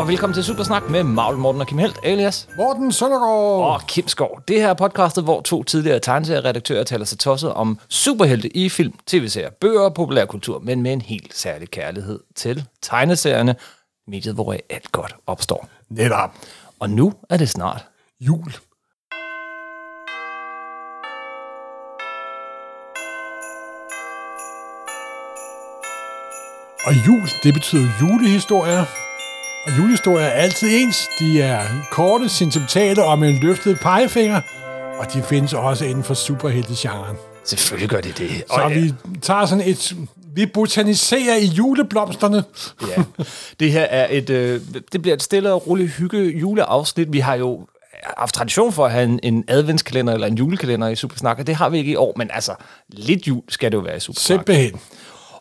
Og velkommen til Supersnak med Magle Morten og Kim Helt, alias Morten Søndergaard. og Kim Skov. Det her er podcastet, hvor to tidligere tegneserieredaktører taler sig tosset om superhelte i film, tv-serier, bøger og populærkultur, men med en helt særlig kærlighed til tegneserierne, mediet, hvor alt godt opstår. Netop. Og nu er det snart. Jul. Og jul, det betyder julehistorier. Og julehistorier er altid ens. De er korte, sentimentale og med en løftet pegefinger. Og de findes også inden for superheltegenren. Selvfølgelig gør det det. Så Og, vi tager sådan et... Vi botaniserer i juleblomsterne. ja, det her er et, øh, det bliver et stille og roligt hygge juleafsnit. Vi har jo haft tradition for at have en, en adventskalender eller en julekalender i Supersnak, og det har vi ikke i år, men altså, lidt jul skal det jo være i Supersnak. Simpelthen.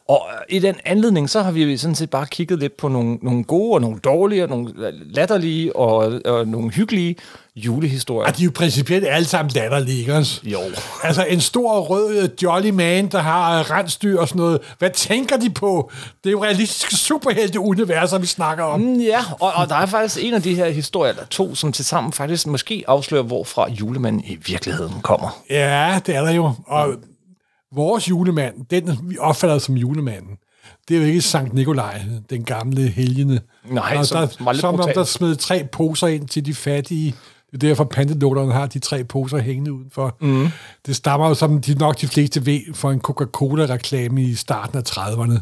Og øh, i den anledning, så har vi sådan set bare kigget lidt på nogle, nogle gode og nogle dårlige, og nogle latterlige og, og nogle hyggelige julehistorier. Og de er jo principielt alle sammen latterlige, ikke også? Jo. Altså en stor rød øh, jolly man, der har øh, rensdyr og sådan noget. Hvad tænker de på? Det er jo realistiske superhelte-universer, vi snakker om. Mm, Ja, og, og der er faktisk en af de her historier, eller to, som til sammen faktisk måske afslører, hvorfra julemanden i virkeligheden kommer. Ja, det er der jo. Og vores julemand, den vi opfatter som julemanden, det er jo ikke Sankt Nikolaj, den gamle helgene. Nej, og som- der, som var lidt som om der smed tre poser ind til de fattige. Det er derfor, pantelutterne har de tre poser hængende udenfor. Mm. Det stammer jo, som de nok de fleste ved, for en Coca-Cola-reklame i starten af 30'erne.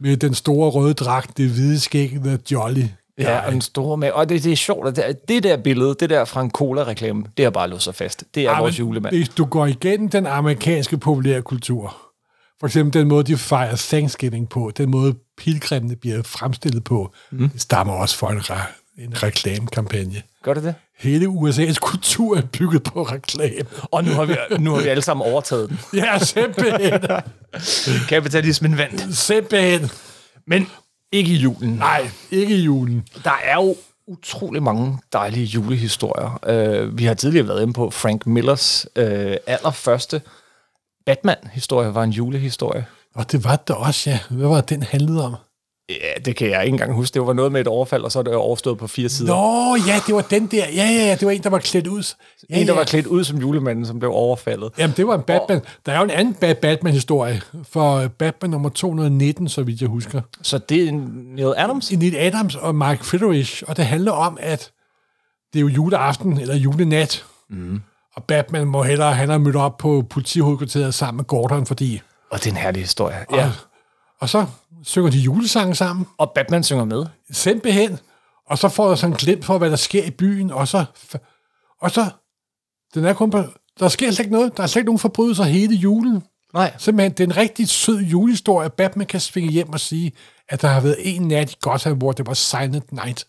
Med den store røde dragt, det hvide skæg, The Jolly. Ja, og den store med. Og det, det er sjovt, at det, det der billede, det der fra en cola-reklame, det har bare låst sig fast. Det er Ja, vores julemand. Hvis du går igennem den amerikanske populærkultur, for eksempel den måde, de fejrer Thanksgiving på, den måde pilgrimene bliver fremstillet på, mm. det stammer også for en, re- en reklamekampagne. Gør det det? Hele USA's kultur er bygget på reklame. Og nu har vi, nu har vi alle sammen overtaget den. Ja, simpelthen. Kapitalismen vandt. simpelthen. Men ikke i julen. Nej, ikke i julen. Der er jo utrolig mange dejlige julehistorier. Uh, vi har tidligere været inde på Frank Millers uh, allerførste Batman-historie var en julehistorie. Og det var det også, ja. Hvad var den handlede om? Ja, det kan jeg ikke engang huske. Det var noget med et overfald, og så er det overstået på fire sider. Nå, ja, det var den der. Ja, ja, ja, det var en, der var klædt ud. Ja, en, der ja. var klædt ud som julemanden, som blev overfaldet. Jamen, det var en Batman. Der er jo en anden Ba- Batman-historie for Batman nummer 219, så vidt jeg husker. Så det er Neil Adams? Neil Adams og Mark Friedrich, og det handler om, at det er jo juleaften eller julenat, mm. og Batman må hellere, han har mødt op på politihovedkvarteret sammen med Gordon, fordi... Og det er en herlig historie. Ja. Ja. Og, og så synger de julesange sammen, Og Batman synger med. simpelthen, og så får jeg sådan en glimt for, hvad der sker i byen, og så... Og så... Den er kun på, der sker slet ikke noget. Der er slet ikke nogen forbrydelser hele julen. Nej. Simpelthen, det er en rigtig sød julehistorie, at Batman kan svinge hjem og sige, at der har været en nat i Gotham, hvor det var Silent Night.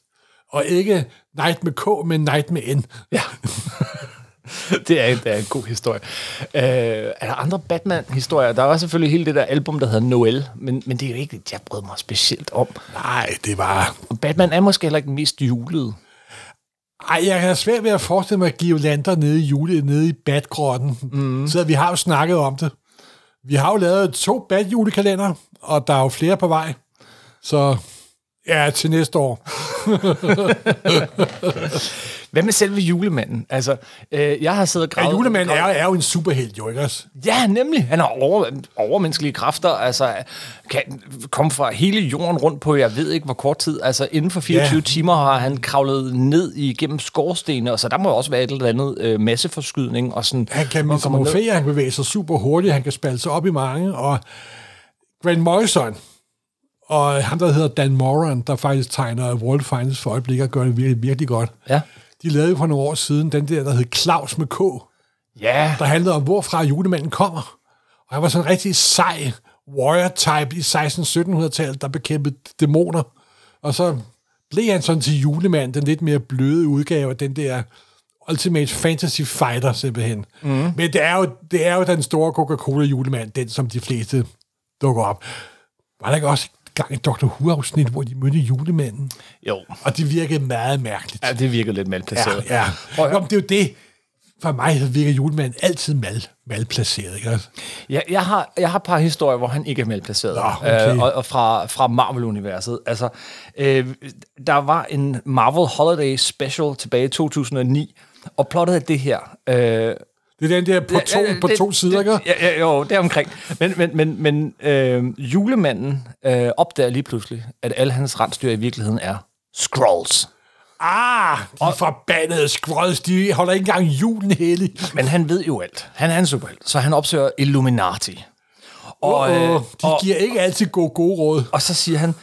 Og ikke Night med K, men Night med N. Ja. det, er, det er en god historie. Øh, er der andre Batman-historier? Der er også selvfølgelig hele det der album, der hedder Noel, men, men det er jo ikke det, jeg brød mig specielt om. Nej, det var... Og Batman er måske heller ikke den mest julede. Ej, jeg har svært ved at forestille mig Giolander nede i jule, nede i Batgrotten. Mm. Så vi har jo snakket om det. Vi har jo lavet to Bat-julekalender, og der er jo flere på vej. Så ja, til næste år. Hvad med selve julemanden? Altså, øh, jeg har siddet og Ja, gravet... julemanden er, er jo en superhelt, jo ikke også? Ja, nemlig. Han har over, overmenneskelige kræfter, altså kan komme fra hele jorden rundt på, jeg ved ikke hvor kort tid. Altså inden for 24 Ja. timer har han kravlet ned igennem skorstene, og så der må også være et eller andet øh, masseforskydning. Og sådan, Han kan metamorfere, han kan bevæge sig super hurtigt, han kan spalte sig op i mange, og Grant Morrison, og ham, der hedder Dan Moran, der faktisk tegner World Finest for øjeblikket, og gør det virkelig, virkelig godt. Ja. De lavede for nogle år siden den der, der hed Claus med K, Ja, der handlede om, hvorfra julemanden kommer. Og han var sådan en rigtig sej warrior-type i 1600-1700-tallet, der bekæmpede dæmoner. Og så blev han sådan til julemand, den lidt mere bløde udgave af den der Ultimate Fantasy Fighter, simpelthen. Mm. Men det er, jo, det er jo den store Coca-Cola julemand, den som de fleste dukker op. Var der ikke også gang et Dr. Who-afsnit, hvor de mødte julemanden? jo. Og det virkede meget mærkeligt. Ja, det virkede lidt malplaceret. Ja, ja. Nå, men det er jo det. for mig virker julemanden altid mal, malplaceret. Ikke? Altså, Ja, jeg har, jeg har et par historier, hvor han ikke er malplaceret. Nå, okay. øh, og, og fra, fra Marvel-universet. Altså, øh, der var en Marvel Holiday Special tilbage i 2009, og plottet er det her. Øh, Det er den der på to, Ja, ja, på det- to sider, ikke? det, ja, ja, jo, det er omkring. Men, men, men, men øh, julemanden øh, opdager lige pludselig, at alle hans rensdyr i virkeligheden er Skrulls. Ah, de forbandede skrøds, de holder ikke engang julen hellig. Men han ved jo alt. Han er en superhelt, så han opsøger Illuminati. Og, Og, øh, de og, giver ikke altid gode, gode råd. og så siger han,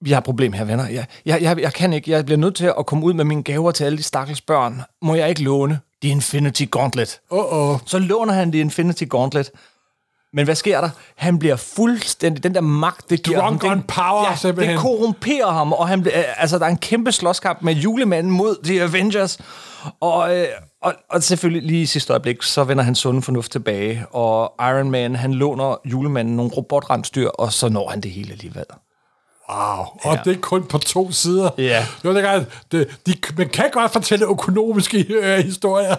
vi har et problem her, venner. Jeg, jeg, jeg, jeg kan ikke. Jeg bliver nødt til at komme ud med mine gaver til alle de stakkels børn. Må jeg ikke låne The Infinity Gauntlet? Åh, åh. Så låner han The Infinity Gauntlet. Men hvad sker der? Han bliver fuldstændig... Den der magt, det giver Drunk ham... on det, power, ja, simpelthen. det korrumperer ham, og han, bliver- altså, der er en kæmpe slåskamp med julemanden mod The Avengers. Og, øh, og, og selvfølgelig lige i sidste øjeblik, så vender han sunde fornuft tilbage, og Iron Man, han låner julemanden nogle robotrensdyr, og så når han det hele alligevel. Wow. Og det er kun på to sider. Ja. Det var dengang, det, de, man kan godt fortælle økonomiske øh, historier.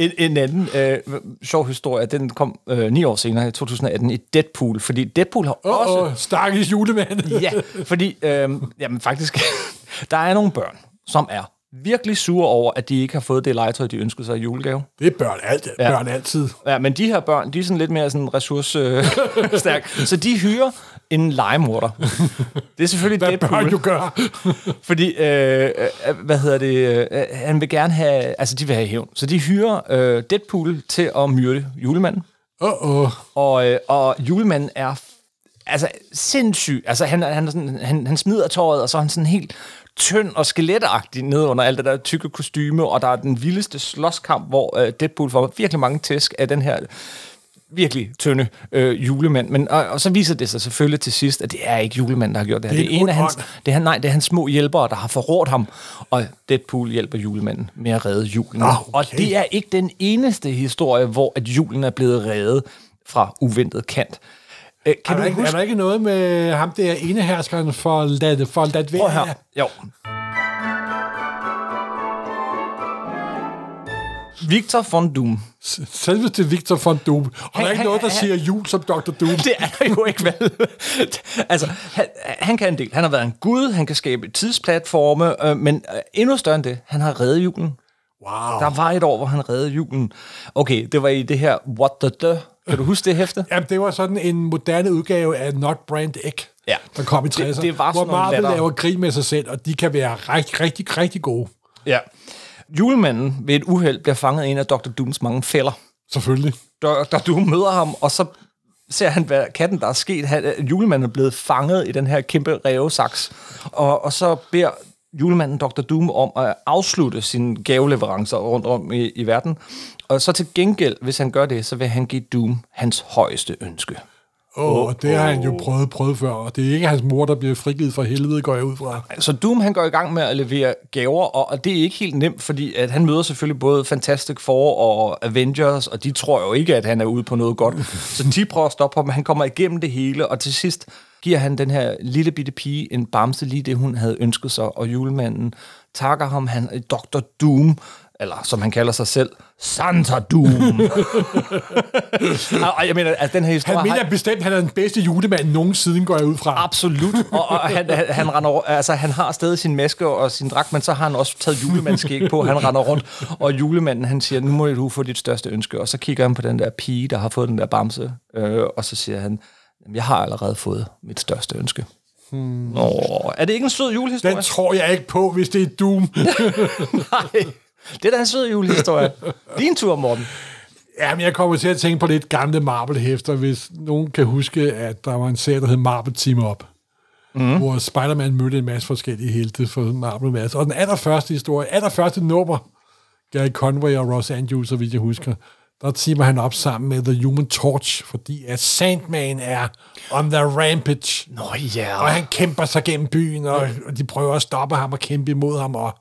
En, en anden øh, sjov historie, den kom øh, ni år senere, i 2018, i Deadpool, fordi Deadpool har Åh, også... oh, stakkels julemand. Ja, fordi øh, jamen faktisk, der er nogle børn, som er virkelig sure over, at de ikke har fået det legetøj, de ønskede sig i julegave. Det er børn, alt, Ja. børn altid. Ja, men de her børn, de er sådan lidt mere sådan ressourcestærke, så de hyrer en legemorder. Det er selvfølgelig Hvad Deadpool. børn jo gør. Fordi, øh, øh, hvad hedder det, øh, han vil gerne have, altså de vil have hævn. Så de hyrer øh, Deadpool til at myrde julemanden. Åh, åh. Og, øh, og julemanden er altså sindssyg. Altså han, han, sådan, han, han smider tøjet, og så er han sådan helt tynd og skeletagtig ned under alt det der tykke kostyme, og der er den vildeste slåskamp, hvor øh, Deadpool får virkelig mange tæsk af den her virkelig tynde øh, julemand. Men, og, og så viser det sig selvfølgelig til sidst, at det er ikke julemanden, der har gjort det her. Det er Det er, en af hans, det er, han- nej, det er hans små hjælpere, der har forrådt ham, og Deadpool hjælper julemanden med at redde julen. Nå, okay. Og det er ikke den eneste historie, hvor at julen er blevet reddet fra uventet kant. Øh, Er Kan der, du ikke, er huske? der ikke noget med ham der eneherskeren for Lat, for Prøv Latveria? her. Jo. Victor von Doom. Selveste Victor von Doom. Og der er ikke Han- noget, der han- siger jul som Dr. Doom. Det er der jo ikke, vel? altså, han, han kan en del. Han har været en gud, han kan skabe tidsplatforme, øh, men øh, endnu større end det, han har reddet julen. Wow. Der var et år, hvor han reddede julen. Okay, det var i det her What the the. Kan du huske det hæfte? Jamen, det var sådan en moderne udgave af Not Brand Egg, Ja. der kom i Det- 60'erne, det var hvor sådan nogle Marvel laver grin med sig selv, og de kan være rigtig, rigtig, rigtig gode. Ja. Julemanden ved et uheld bliver fanget i en af Dr. Dooms mange fælder. Selvfølgelig. Dr. Doom møder ham, og så ser han, hvad katten der er sket. Han, øh, julemanden er blevet fanget i den her kæmpe rævesaks. Og, og så beder julemanden Dr. Doom om at afslutte sine gaveleverancer rundt om i, i verden. Og så til gengæld, hvis han gør det, så vil han give Doom hans højeste ønske. Åh, oh, det har han jo prøvet, prøvet før, og det er ikke hans mor, der bliver frigivet fra helvede, går jeg ud fra. Så Doom han går i gang med at levere gaver, og, og det er ikke helt nemt, fordi at han møder selvfølgelig både Fantastic Four og Avengers, og de tror jo ikke, at han er ude på noget godt. Så de prøver at stoppe ham, men han kommer igennem det hele, og til sidst giver han den her lille bitte pige en bamse, lige det hun havde ønsket sig, og julemanden takker ham, han er Dr. Doom, eller som han kalder sig selv, Santa Doom. og, jeg mener, at den her historie... Han har- mener bestemt, at han er den bedste julemand nogensinde, går jeg ud fra. Absolut, og, og han, han, render, altså, han har stadig sin maske og sin dragt, men så har han også taget julemandskæg på, han render rundt, og julemanden han siger, nu må du få dit største ønske, og så kigger han på den der pige, der har fået den der bamse, øh, og så siger han, "Jamen, jeg har allerede fået mit største ønske. Hmm. Åh, er det ikke en sød julehistorie? Den tror jeg ikke på, hvis det er Doom. Nej, det er da en sød julehistorie. Din tur, Morten. Jamen, jeg kommer til at tænke på lidt gamle Marvel-hæfter, hvis nogen kan huske, at der var en serie, der hed Marvel Team Up, mm. hvor Spider-Man mødte en masse forskellige helte for Marvel Mads. Og den allerførste historie, allerførste nummer, Gary Conway og Ross Andrews, så vidt jeg husker, der teamer han op sammen med The Human Torch, fordi at Sandman er on the rampage. Nå ja. Og han kæmper sig gennem byen, og, og de prøver at stoppe ham og kæmpe imod ham, og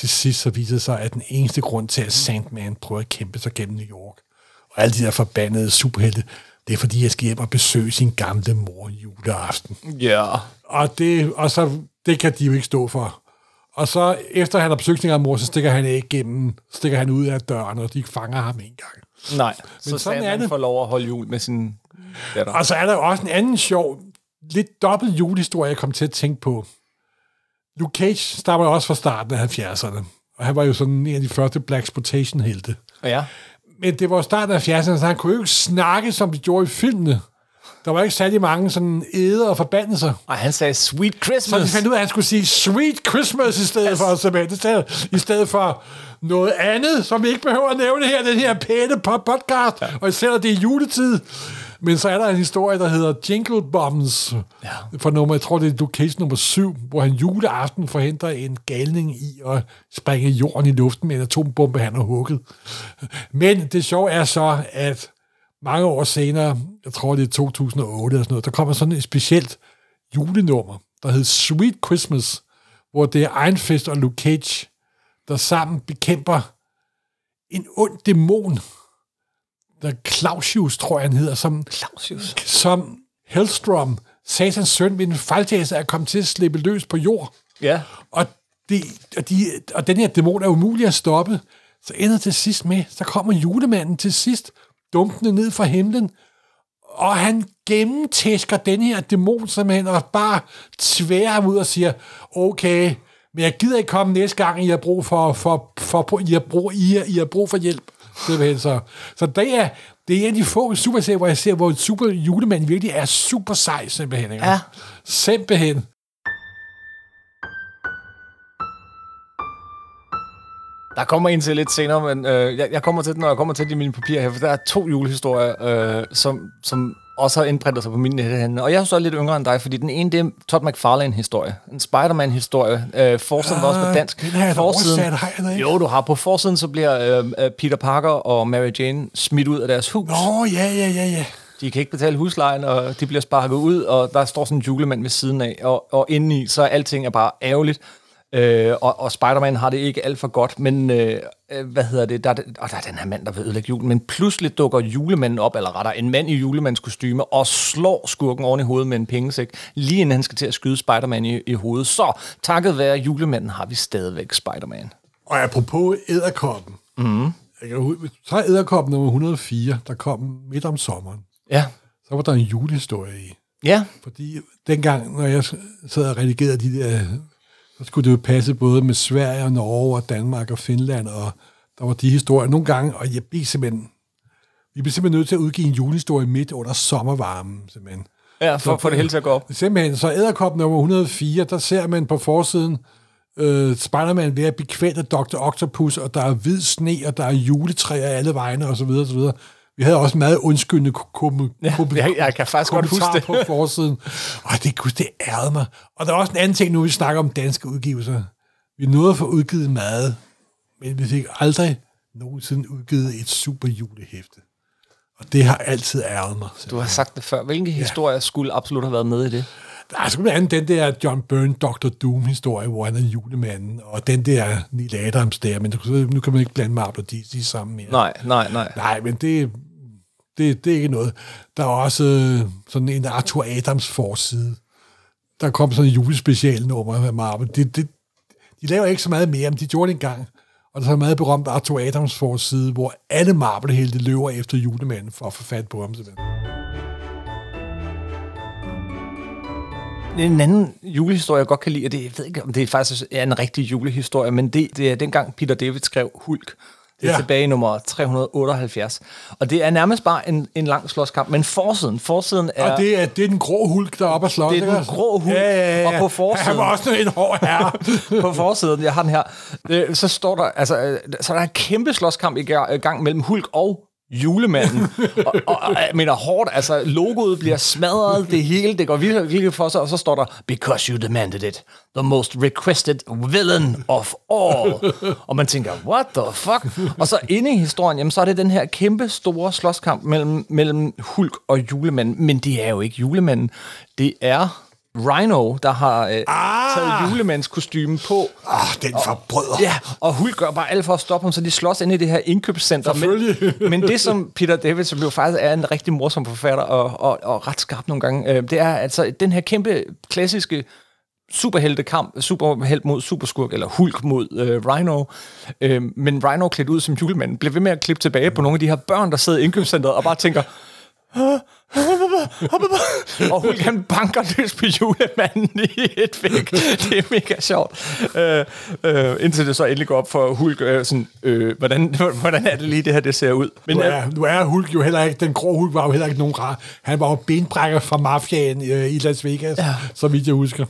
til sidst så viser det sig, at den eneste grund til, at Sandman prøver at kæmpe sig gennem New York, og alle de der forbandede superhelte, det er fordi, jeg skal hjem og besøge sin gamle mor juleaften. Ja. Og, det, og så, det kan de jo ikke stå for. Og så efter han har besøgt sin mor, så stikker han ikke igennem, stikker han ud af døren, og de fanger ham en gang. Nej, så sådan er er det. får lov at holde jul med sin datter. Og så er der jo også en anden sjov, lidt dobbelt julehistorie, jeg kom til at tænke på. Luke Cage stammer også fra starten af 70'erne, og han var jo sådan en af de første Black Exploitation helte. Ja. Men det var starten af 70'erne, så han kunne jo ikke snakke, som de gjorde i filmene. Der var ikke særlig mange sådan æder og forbandelser. Og han sagde, sweet Så de Christmas. fandt ud af, at han skulle sige Sweet Christmas i stedet for. I stedet, I stedet for noget andet, som vi ikke behøver at nævne her, den her pæne podcast, ja. og især det er juletid. Men så er der en historie, der hedder Jingle Bombs, ja. for nummer, jeg tror det er location nummer 7, hvor han juleaften forhindrer en galning i at springe jorden i luften med en atombombe, han har hugget. Men det sjove er så, at mange år senere, jeg tror det er 2008 eller sådan noget, der kommer sådan et specielt julenummer, der hedder Sweet Christmas, hvor det er Einfest og Luke Cage, der sammen bekæmper en ond dæmon, der Clausius, tror jeg han hedder, som, Clausius. som Hellstrom, satans søn, ved en fejltagelse er kommet til at slippe løs på jord. Ja. Og, det, og, de, og den her dæmon er umulig at stoppe. Så ender til sidst med, så kommer julemanden til sidst, dumpende ned fra himlen, og han gennemtæsker den her dæmon simpelthen, og bare tværer ham ud og siger, okay, men jeg gider ikke komme næste gang, I har brug for, for, for, for I, har brug, I, har, I har brug for hjælp. Simpelthen så. Så det er, det er en af de få superserier, hvor jeg ser, hvor en super julemand virkelig er super sej, simpelthen. Ikke? Ja. Simpelthen. Der kommer en til lidt senere, men øh, jeg, jeg kommer til den, når jeg kommer til de mine papirer her, for der er to julehistorier, øh, som, som også har indprintet sig på min nættehænde. Og jeg er så lidt yngre end dig, fordi den ene, det er Todd McFarlane-historie. En Spider-Man-historie. Øh, forsiden var også på dansk. Den har jeg oversat, har jeg ikke? Jo, du har. På forsiden, så bliver øh, øh, Peter Parker og Mary Jane smidt ud af deres hus. Nå, ja, ja, ja, ja. De kan ikke betale huslejen, og de bliver sparket ud, og der står sådan en julemand ved siden af, og, og indeni, så er alting er bare ærgerligt. Øh, og, og Spider-Man har det ikke alt for godt, men øh, øh, hvad hedder det, der er, og der er den her mand, der vil ødelægge julen, men pludselig dukker julemanden op, eller rettere en mand i julemandskostyme, og slår skurken oven i hovedet med en pengesæk, lige inden han skal til at skyde Spider-Man i, i hovedet. Så takket være julemanden har vi stadigvæk Spider-Man. Og apropos æderkoppen. Mm. Du tager æderkoppen nummer 104, der kom midt om sommeren, Ja, så var der en julehistorie i. ja, Fordi dengang, når jeg sad og redigerede de der, så skulle det jo passe både med Sverige og Norge og Danmark og Finland, og der var de historier nogle gange, og jeg blev simpelthen, vi blev simpelthen nødt til at udgive en julehistorie midt under sommervarmen, simpelthen. ja for, for det hele til at gå op. Simpelthen, så æderkop nummer 104, der ser man på forsiden øh, Spider-Man ved at blive kvælt af Dr. Octopus, og der er hvid sne, og der er juletræer alle vegne, og så Vi havde også meget undskyldende ko- kom- Ja, kom- jeg- jeg kan faktisk godt huske det. på forsiden. Og det, gud, det ærede mig. Og der er også en anden ting nu, vi snakker om danske udgivelser. Vi nåede at få udgivet meget, men vi fik aldrig nogensinde udgivet et super julehæfte. Og det har altid æret mig. Du har sagt det før. Hvilke historier skulle absolut have været med i det? Der er sgu andet den der John Byrne Dr. Doom-historie, hvor han er julemanden, og den der Neil Adams der, men nu kan man ikke blande Marvel og DC sammen mere. Nej, nej, nej. Nej, men det, det, det er ikke noget. Der er også øh, sådan en Arthur Adams forside. Der kom sådan en julespecialnummer med Marvel. Det, det, de laver ikke så meget mere, men de gjorde det engang. Og der er så en meget berømt Arthur Adams forside, hvor alle Marvel-helte løber efter julemanden for at få fat på ham. Simpelthen. En anden julehistorie, jeg godt kan lide, og det, jeg ved ikke, om det faktisk er en rigtig julehistorie, men det, det er dengang Peter David skrev Hulk. Det er Ja. tilbage i nummer 378. Og det er nærmest bare en, en lang slåskamp, men forsiden, forsiden er... Og det er, det er den grå hulk, der er oppe at slås. Det er den også? grå hulk, ja, ja, ja. og på forsiden- Han var også en hård herre. på forsiden, jeg har den her, øh, så står der, altså, øh, så er der en kæmpe slåskamp i ga- gang mellem Hulk og julemanden. og, og, og, jeg mener hårdt, altså logoet bliver smadret, det hele, det går virkelig, virkelig for sig, og så står der, because you demanded it, the most requested villain of all. og man tænker, what the fuck? Og så inde i historien, jamen, så er det den her kæmpe store slåskamp mellem, mellem Hulk og julemanden, men det er jo ikke julemanden, det er Rhino, der har øh, Ah! taget julemandskostyme på. Ah, den forbryder. Ja, og Hulk gør bare alt for at stoppe ham, så de slås ind i det her indkøbscenter. Men, men det, som Peter David, som jo faktisk er en rigtig morsom forfatter og, og, og ret skarp nogle gange, øh, det er altså den her kæmpe klassiske superheltekamp, superhelt mod superskurk, eller Hulk mod øh, Rhino. Øh, men Rhino klædt ud som julemanden, bliver ved med at klippe tilbage på nogle af de her børn, der sidder i indkøbscenteret og bare tænker, og Hulk han banker løs på julemanden i et væk. Det er mega sjovt. Øh, øh, indtil det så endelig går op for Hulk, øh, sådan, øh, hvordan, hvordan er det lige, det her det ser ud. Men, nu, er, nu er Hulk jo heller ikke, den grå Hulk var jo heller ikke nogen rar. Han var jo benbrækker fra mafiaen øh, i Las Vegas, ja. så vidt jeg husker.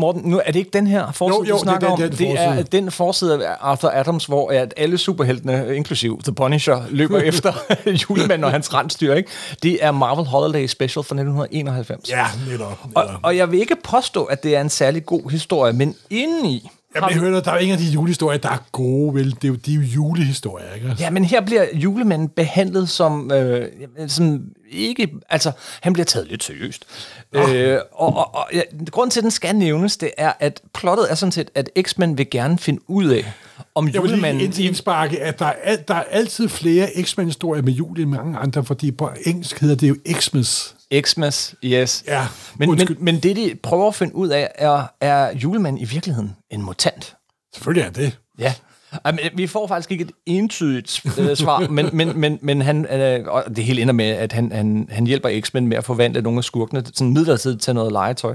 Morten, nu er det ikke den her forside, Jo, jo, du snakker det er om? den- den det er den forside af Arthur Adams, hvor at alle superheltene, inklusiv The Punisher, løber efter julemanden og hans rensdyr. Ikke? Det er Marvel Holiday Special fra 1991. Ja, netop. Og, og jeg vil ikke påstå, at det er en særlig god historie, men indeni... Jamen, jeg hører, der er ingen af de julehistorier, der er gode, vel? Det er jo, de er jo julehistorier, ikke? Ja, men her bliver julemanden behandlet som, øh, som ikke... Altså, han bliver taget lidt seriøst. Øh, og og, og ja, grunden til, at den skal nævnes, det er, at plottet er sådan set, at X-Men vil gerne finde ud af, om Jeg vil lige julemanden... indtil indsparke, at der er, al- der er altid flere X-Men-historier med jul end mange andre, fordi på engelsk hedder det jo Xmas. Xmas, yes. Ja, men, men, men det, de prøver at finde ud af, er, er julemanden i virkeligheden en mutant? Selvfølgelig er det. Ja. Ej, men Vi får faktisk ikke et entydigt øh, svar, men, men, men, men han, øh, og det hele ender med, at han, han, han hjælper X-Men med at forvandle nogle af skurkene sådan midlertidigt til noget legetøj.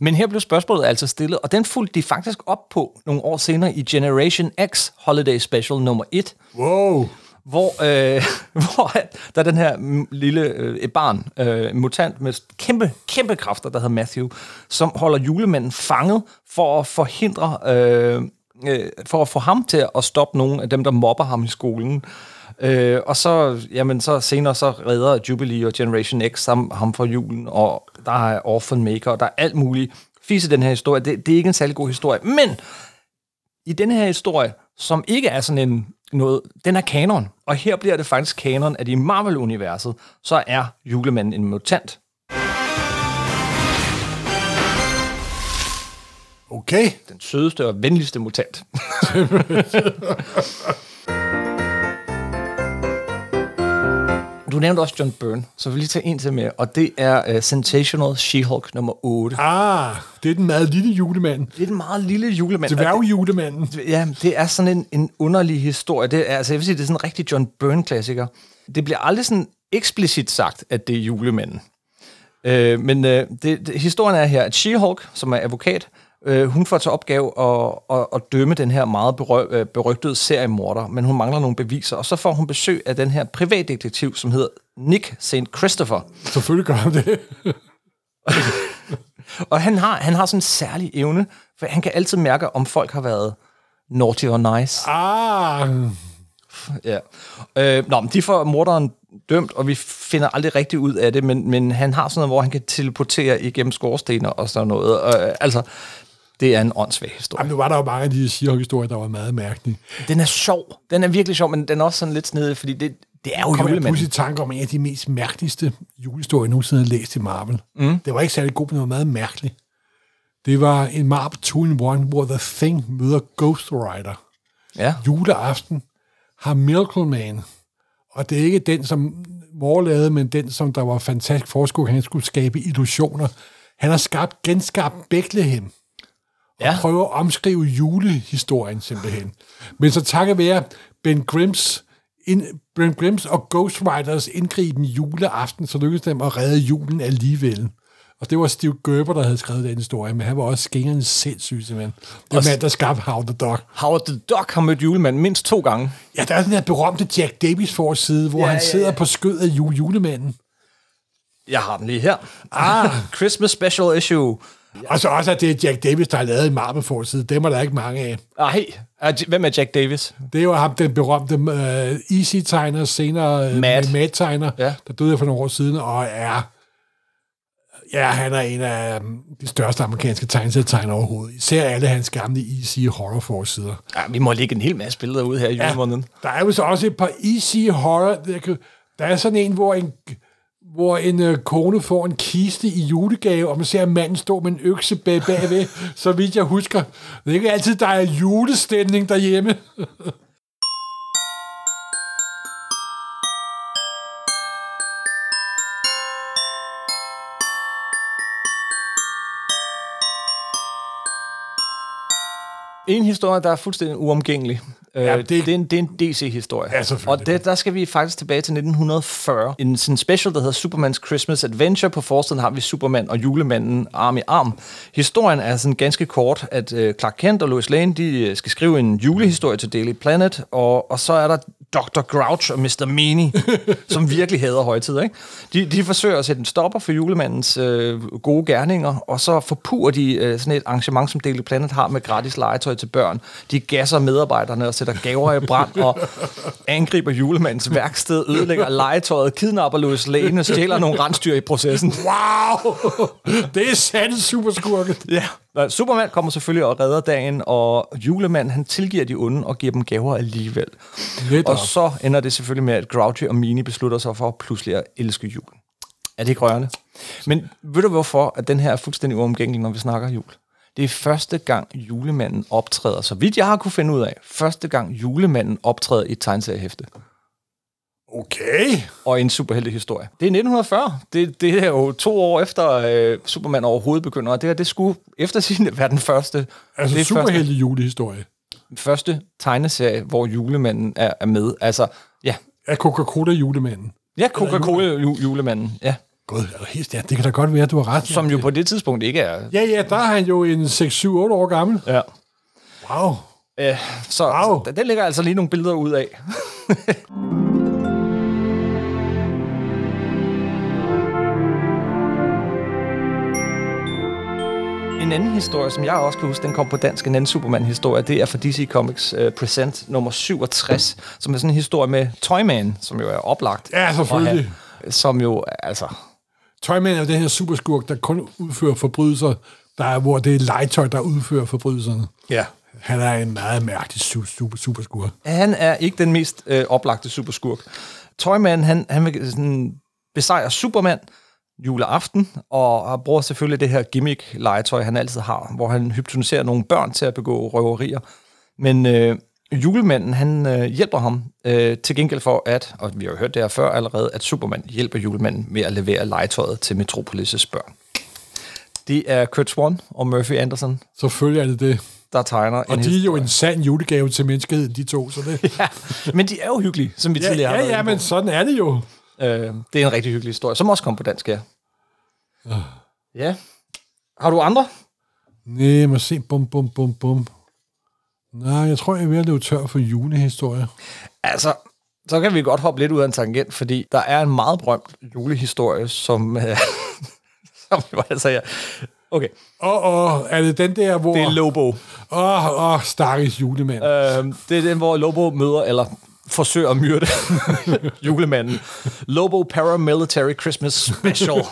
Men her blev spørgsmålet altså stillet, og den fulgte de faktisk op på nogle år senere i Generation X Holiday Special nummer 1, Wow. hvor, øh, hvor der er den her lille øh, et barn, øh, mutant med kæmpe, kæmpe kræfter, der hedder Matthew, som holder julemanden fanget for at forhindre, øh, øh, for at få ham til at stoppe nogle af dem, der mobber ham i skolen. Øh, og så, jamen, så senere så redder Jubilee og Generation X ham, ham fra julen, og der er Orphan Maker, og der er alt muligt Fise den her historie. Det, det er ikke en særlig god historie, men i den her historie, som ikke er sådan en noget, den er kanon. Og her bliver det faktisk kanon, at i Marvel-universet, så er julemanden en mutant. Okay. Den sødeste og venligste mutant. Du nævnte også John Byrne, så vil jeg lige tage en til med, og det er uh, Sensational She-Hulk nummer 8. Ah, det er den meget lille julemand. Det er en meget lille julemand. det- Dværgjulemanden. Ja, det er sådan en, en underlig historie. Det er, altså, jeg vil sige, det er sådan en rigtig John Byrne-klassiker. Det bliver aldrig sådan eksplicit sagt, at det er julemanden. Øh, men øh, det, det, historien er her, at She-Hulk, som er advokat, øh, hun får til opgave at, at, at dømme den her meget berø, øh, berygtede seriemorder, men hun mangler nogle beviser, og så får hun besøg af den her privatdetektiv, som hedder Nick St. Christopher. Selvfølgelig gør han det. Og han har, han har sådan en særlig evne, for han kan altid mærke, om folk har været naughty or nice. Ah, Ja. Øh, nå, men de får morderen dømt, og vi finder aldrig rigtig ud af det, men, men han har sådan noget, hvor han kan teleportere igennem skorstener og sådan noget. Øh, altså, det er en åndssvag historie. Jamen, nu var der jo mange af de She-Hulk-historier, der var meget mærkelige. Den er sjov. Den er virkelig sjov, men den er også sådan lidt snedig, fordi det, det er jo kommer jeg julemanden. pludselig i tanke om en af de mest mærkeligste julehistorier, jeg nogensinde har læst i Marvel. Mm. Det var ikke særlig god, men det var meget mærkeligt. Det var en Marvel 2-in-1, hvor The Thing møder Ghost Rider. Ja. Juleaften har Miracle Man, og det er ikke den, som Moore lavede, men den, som der var fantastisk forskud, han skulle skabe illusioner. Han har skabt, genskabt Bethlehem, ja. prøver at omskrive julehistorien simpelthen. Men så takket være Ben Grimms, in, Ben Grimms og Ghost Riders indgriben juleaften, så lykkedes dem at redde julen alligevel. Og det var Steve Gerber, der havde skrevet den historie, men han var også skængerne sindssyg, simpelthen. Det var Og- mand, der skabte How the Dog. Howard the Duck har mødt julemanden mindst to gange. Ja, der er den der berømte Jack Davis forside, hvor Ja, han sidder ja. på skød af jule, julemanden. Jeg har den lige her. Ah. Christmas special issue. Og så også, at det er Jack Davis, der har lavet en Marvel-forside. Dem er der ikke mange af. Ah, Hvem er Jack Davis? Det er jo ham, den berømte uh, Easy-tegner, senere uh, Matt. Matt-tegner, Ja. ja. der døde for nogle år siden, og er... Ja, han er en af um, de største amerikanske tegneserietegnere overhovedet. Især alle hans gamle Easy horror-forsider. Ja, vi må lægge en hel masse billeder ud her i julemåneden. Der er jo så også et par Easy horror. Der er sådan en, hvor en, hvor en øh, kone får en kiste i julegave, og man ser manden stå med en økse bag bagved, så vidt jeg husker. Det er ikke altid, der er julestemning derhjemme. En historie, der er fuldstændig uomgængelig. Ja, Ja, det, det- er en, det er en DC-historie. Ja. Og det, der skal vi faktisk tilbage til 1940. En sådan special, der hedder Supermans Christmas Adventure. På forsiden har vi Superman og julemanden arm i arm. Historien er sådan ganske kort, at øh, Clark Kent og Lois Lane de, øh, skal skrive en julehistorie til Daily Planet, og, og så er der Dr. Grouch og Mr. Meanie, som virkelig hader højtid. Ikke? De, de forsøger at sætte en stopper for julemandens øh, gode gerninger, og så forpurer de øh, sådan et arrangement, som Daily Planet har med gratis legetøj til børn. De gasser medarbejderne og sætter gaver i brand, og angriber julemandens værksted, ødelægger legetøjet, kidnapper Louis Lane og stjæler nogle rensdyr i processen. Wow! det er sandt superskurke. Ja. Superman kommer selvfølgelig og redder dagen, og julemanden han tilgiver de onde og giver dem gaver alligevel. Lidt Og. Så ender det selvfølgelig med, at Grouchy og Mini beslutter sig for pludselig at elske julen. Er det ikke rørende? Men ved du hvorfor, at den her er fuldstændig uomgængelig, når vi snakker jul? Det er første gang, julemanden optræder, så vidt jeg har kunne finde ud af, første gang julemanden optræder i et tegnseriehæfte Okay. og en superheltehistorie. Det er 1940. Det, det er jo to år efter øh, Superman overhovedet begynder, og det her, det skulle efter sin være den første. Altså er superhelte julehistorie. Første, tegneserie, hvor julemanden er, er med. Altså, ja, Af Coca-Cola julemanden. ja Coca-Cola ju- julemanden, ja. Gud, er helt, ja, det kan da godt være, du har ret. Som jo på det tidspunkt ikke er... Ja, ja, der er han jo en 6-7-8 år gammel. Ja. Wow. Øh, så, Wow. så den ligger altså lige nogle billeder ud af. anden historie, som jeg også kan huske, den kom på dansk, en anden Superman-historie, det er fra DC Comics uh, Present nummer 67, som er sådan en historie med Toyman, som jo er oplagt. Ja, selvfølgelig. have, Som jo, altså... Toyman er jo den her superskurk, der kun udfører forbrydelser, der er, hvor det er legetøj, der udfører forbrydelserne. Ja. Han er en meget mærkelig super, super, superskurk. Han er ikke den mest øh, oplagte superskurk. Toyman, han, han vil sådan besejre Superman juleaften, og bruger selvfølgelig det her gimmick-legetøj, han altid har, hvor han hypnotiserer nogle børn til at begå røverier. Men øh, julemanden, han øh, hjælper ham øh, til gengæld for at, og vi har jo hørt det her før allerede, at Superman hjælper julemanden med at levere legetøjet til Metropolis' børn. Det er Kurt Swan og Murphy Anderson, Selvfølgelig er det det. der tegner Og de er jo en sand julegave til menneskeheden, de to. Så det, Ja, men de er jo hyggelige, som vi ja, tidligere har ja, ja, men sådan er det jo. Øh, det er en rigtig hyggelig historie, som også kom på dansk, ja. Ja. Har du andre? Nej, må se, bum, bum, bum, bum. Nej, jeg tror, jeg er ved at løbe tør for julehistorier. Altså, så kan vi godt hoppe lidt ud af en tangent, fordi der er en meget berømt julehistorie, som... Øh, som jo altså, ja. Okay, Åh, oh, oh, er det den der, hvor... det er Lobo. Åh, oh, oh, stakkels julemand. Øh, det er den, hvor Lobo møder, eller forsøger at myrde julemanden. Lobo Paramilitary Christmas Special.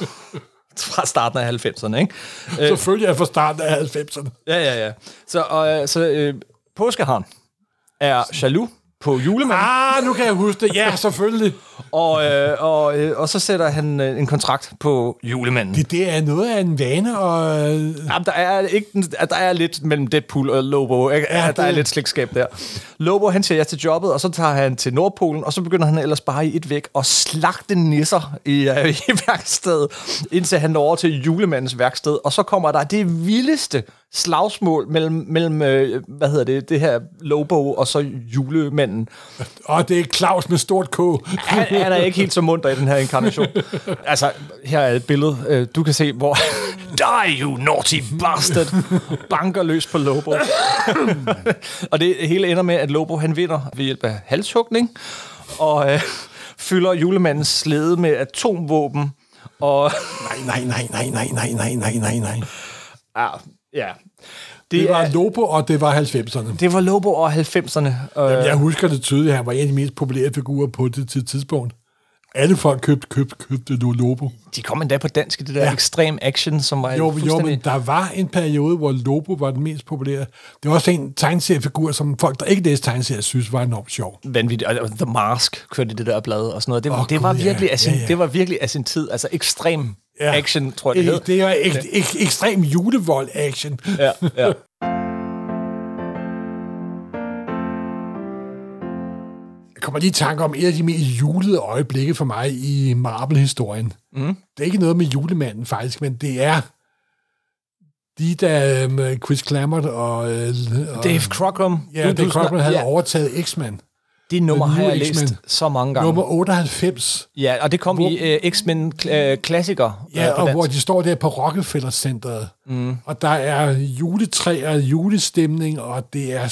Fra starten af 90'erne, ikke? Øh, Selvfølgelig er fra starten af 90'erne. Ja, ja, ja. Så, øh, så øh, påskeharen er jaloux på julemanden, Ah, nu kan jeg huske det. Ja, selvfølgelig. og, øh, og, øh, og så sætter han øh, en kontrakt på julemanden. Det, det er noget af en vane, og... øh, Jamen, der er, ikke, der er lidt mellem Deadpool og Lobo. Ikke? Ja, det- der er lidt slægtskab der. Lobo, han siger ja til jobbet, og så tager han til Nordpolen, og så begynder han ellers bare i et væk at slagte nisser i, øh, i værkstedet, indtil han når over til julemandens værksted. Og så kommer der det vildeste slagsmål mellem, mellem øh, hvad hedder det, det her Lobo og så julemanden. Og det er Claus med stort K. Han, han er ikke helt så munter i den her inkarnation. Altså, her er et billede. øh, Du kan se, hvor... Die, you naughty bastard! Banker løs på Lobo. og det hele ender med, at Lobo han vinder ved hjælp af halshugning, og øh, fylder julemandens slæde med atomvåben, og... Nej, nej, nej, nej, nej, nej, nej, nej, nej, nej. Ja, ja. Det Det, var er, Lobo, og det var 90'erne. det var Lobo over 90'erne. Øh, Jeg husker det tydeligt, han var en af de mest populære figurer på det til tidspunkt. Alle folk købte, købte, købte Lobo. de kom endda på dansk det der ja. Ja. Extreme Action, som var Jo, jo, fuldstændig... men der var en periode, hvor Lobo var den mest populære. Det var også en tegneseriefigur, som folk, der ikke læste tegneserier, synes var enormt sjov. vanvittigt. Og The Mask kørte det der blad og sådan noget. Det, oh, det, var Gud, ja. virkelig af sin, Ja, ja. det var virkelig af sin tid. Altså ekstrem ja. action, tror jeg, det hed. det, det var ek, ek, ekstrem julevold-action. Ja, ja. Jeg kommer lige i tanke om et af de mest julede øjeblikke for mig i Marvel-historien. Mm. Det er ikke noget med julemanden faktisk, men det er de der um, Chris Clammert og, uh, og Dave Crockrum. ja, Du- Dave Crockett havde ja, overtaget X-Men. Det nummer har jeg læst så mange gange. Nummer 98. Ja, og det kom Hvor- i uh, X-Men uh, Klassiker. Ja, øh, på og dansk. hvor de står der på Rockefeller Centeret. Mm. Og der er juletræer, julestemning, og det er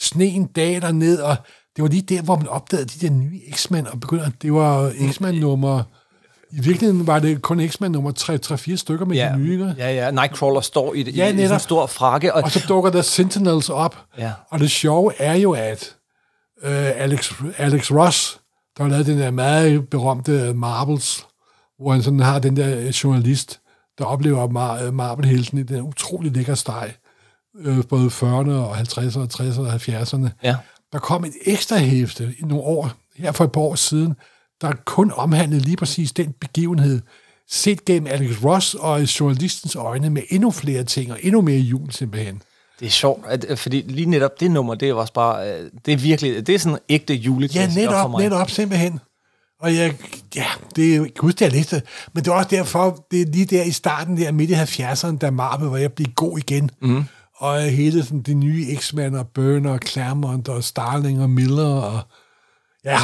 sneen daler ned, og det var lige der, hvor man opdagede de der nye X-Men, og begynder, det var X-Men nummer... I virkeligheden var det kun X-Men nummer 3-4 stykker med ja, de nye, ikke? ja, ja. Nightcrawler står i, det, Ja, i, i sådan en stor frakke. Og, Og så dukker der Sentinels op. Ja. Og det sjove er jo, at øh, Alex, Alex Ross, der har lavet den der meget berømte Marbles, hvor han sådan har den der øh, journalist, der oplever Mar- øh, Marvel-helten i den utrolig lækker steg, øh, både 40'erne og 50'erne og 60'erne og 70'erne. ja. Der kom et ekstra hæfte i nogle år, her for et par år siden, der kun omhandlede lige præcis den begivenhed, set gennem Alex Ross og journalistens øjne med endnu flere ting og endnu mere jul simpelthen. Det er sjovt, at, fordi lige netop det nummer, det er også bare, øh, det er virkelig, det er sådan en ægte Ja, juleklassiker for netop, netop, simpelthen. Og jeg, ja, det er jo ikke huske, det jeg læste, men det var også derfor, det er lige der i starten, der midt i 70'erne, da Marvel var jeg blive god igen. Mm. Og hele sådan, de nye X-Men og Burner og Claremont og Starling og Miller og ja,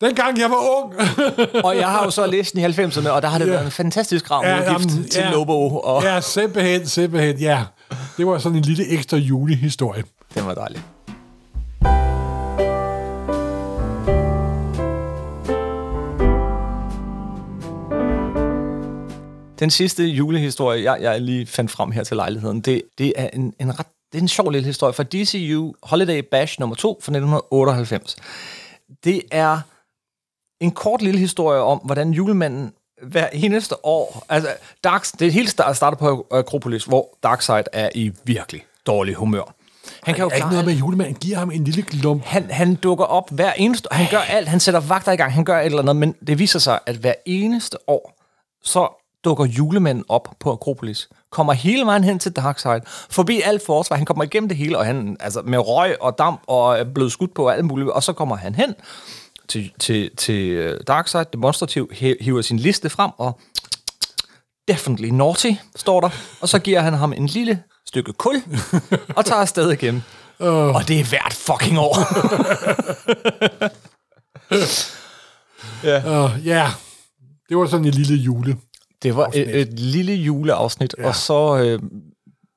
dengang jeg var ung. Og jeg har jo så læst den i 90'erne, og der har det Ja. været en fantastisk ram Ja, jamen, til ja. Lobo, og ja, simpelthen, simpelthen, ja. Det var sådan en lille ekstra julehistorie. den var dejligt. Den sidste julehistorie, jeg, jeg lige fandt frem her til lejligheden, det, det er en, en ret det er en sjov lille historie fra DCU Holiday Bash nummer 2 fra 1998. Det er en kort lille historie om, hvordan julemanden hver eneste år... Altså, Dark, det hele start- starter på Akropolis, hvor Darkseid er i virkelig dårlig humør. Han kan jo ikke noget med, julemanden giver ham en lille klump. han, han dukker op hver eneste Han gør alt. Han sætter vagter i gang. Han gør et eller andet. Men det viser sig, at hver eneste år, så dukker julemanden op på Akropolis. Kommer hele vejen hen til Darkseid. Forbi alt forsvar. Han kommer igennem det hele, og han, altså med røg og damp og er blevet skudt på og alt muligt. Og så kommer han hen til, til, til øh, Darkseid, demonstrativt, hi- hiver sin liste frem, og definitely naughty, står der. Og så giver han ham en lille stykke kul, og tager afsted igen. Uh. Og det er hvert fucking år. Uh, ja, det var sådan en lille jule. Det var et, et lille juleafsnit, ja. og så øh,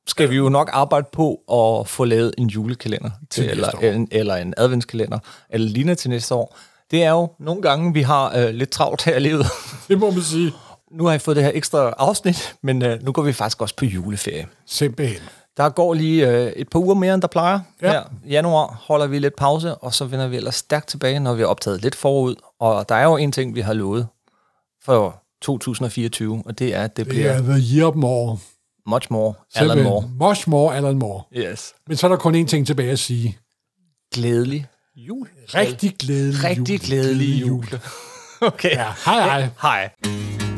skal vi jo nok arbejde på at få lavet en julekalender, til, næste eller, en, eller en adventskalender, eller lignende til næste år. Det er jo nogle gange, vi har øh, lidt travlt her i livet. Det må man sige. nu har jeg fået det her ekstra afsnit, men øh, nu går vi faktisk også på juleferie. Simpelthen. Der går lige øh, et par uger mere, end der plejer. Ja. Her i januar holder vi lidt pause, og så vender vi ellers stærkt tilbage, når vi har optaget lidt forud. Og der er jo en ting, vi har lovet for 2024, og det er, at det, Det bliver er the year more. much more, Alan Simpelthen. Moore. Much more, Alan Moore. Yes. Men så er der kun én ting tilbage at sige. Glædelig jul. Rigtig glædelig jul. Rigtig glædelig jul. okay. Ja, hej hej. Hej.